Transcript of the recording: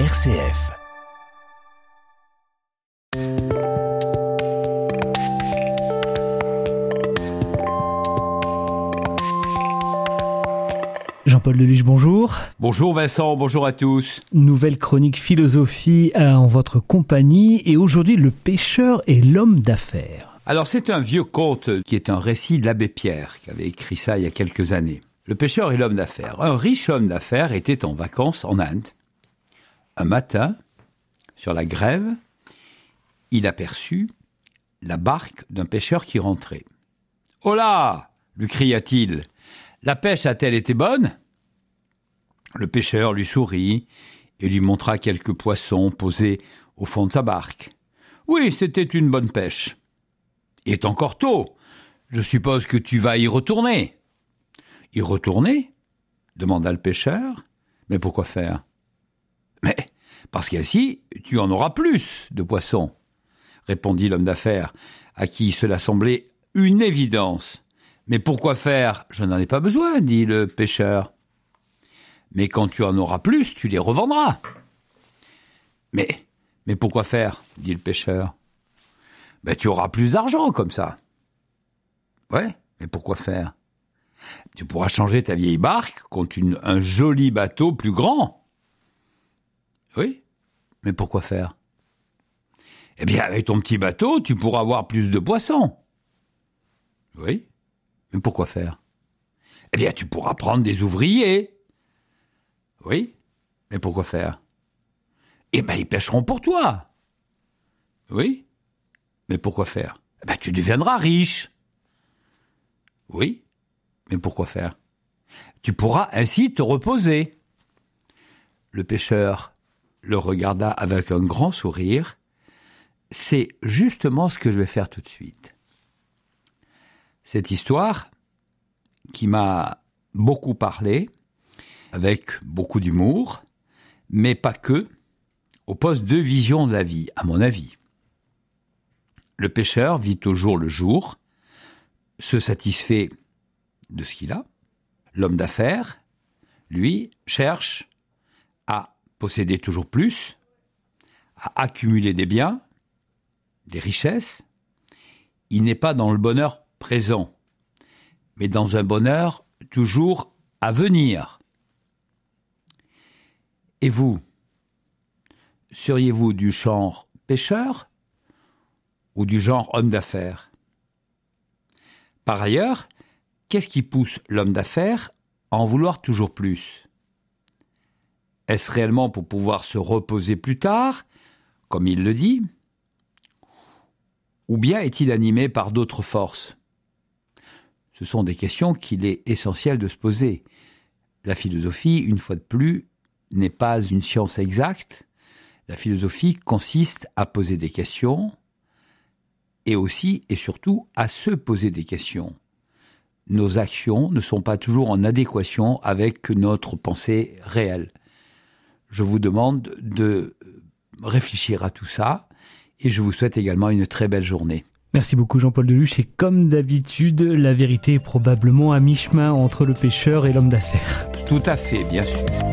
RCF. Jean-Paul Deluge, bonjour. Bonjour Vincent, bonjour à tous. Nouvelle chronique philosophie euh, en votre compagnie et aujourd'hui le pêcheur et l'homme d'affaires. Alors c'est un vieux conte qui est un récit de l'abbé Pierre qui avait écrit ça il y a quelques années. Le pêcheur et l'homme d'affaires. Un riche homme d'affaires était en vacances en Inde. Un matin, sur la grève, il aperçut la barque d'un pêcheur qui rentrait. Là lui cria-t-il. La pêche a-t-elle été bonne? Le pêcheur lui sourit et lui montra quelques poissons posés au fond de sa barque. Oui, c'était une bonne pêche. Il est encore tôt. Je suppose que tu vas y retourner. Y retourner? demanda le pêcheur. Mais pourquoi faire Mais parce qu'ainsi tu en auras plus de poissons, répondit l'homme d'affaires, à qui cela semblait une évidence. Mais pourquoi faire? Je n'en ai pas besoin, dit le pêcheur. Mais quand tu en auras plus, tu les revendras. Mais, pourquoi faire? dit le pêcheur. Ben, tu auras plus d'argent comme ça. Ouais, mais pourquoi faire? Tu pourras changer ta vieille barque contre un joli bateau plus grand. Oui, mais pourquoi faire? Eh bien, avec ton petit bateau, tu pourras avoir plus de poissons. Oui, mais pourquoi faire? Eh bien, tu pourras prendre des ouvriers. Oui, mais pourquoi faire? Eh bien, ils pêcheront pour toi. Oui, mais pourquoi faire? Eh bien, tu deviendras riche. Oui, mais pourquoi faire? Tu pourras ainsi te reposer. Le pêcheur le regarda avec un grand sourire. C'est justement ce que je vais faire tout de suite. Cette histoire, qui m'a beaucoup parlé, avec beaucoup d'humour, mais pas que, oppose deux visions de la vie, à mon avis. Le pêcheur vit au jour le jour, se satisfait de ce qu'il a. L'homme d'affaires, lui, cherche posséder toujours plus, à accumuler des biens, des richesses. Il n'est pas dans le bonheur présent, mais dans un bonheur toujours à venir. Et vous, seriez-vous du genre pêcheur ou du genre homme d'affaires? Par ailleurs, qu'est-ce qui pousse l'homme d'affaires à en vouloir toujours plus? Est-ce réellement pour pouvoir se reposer plus tard, comme il le dit Ou bien est-il animé par d'autres forces? Ce sont des questions qu'il est essentiel de se poser. La philosophie, une fois de plus, n'est pas une science exacte. La philosophie consiste à poser des questions et aussi et surtout à se poser des questions nos actions ne sont pas toujours en adéquation avec notre pensée réelle. Je vous demande de réfléchir à tout ça et je vous souhaite également une très belle journée. Merci beaucoup Jean-Paul Deluche et comme d'habitude, la vérité est probablement à mi-chemin entre le pêcheur et l'homme d'affaires. Tout à fait, bien sûr.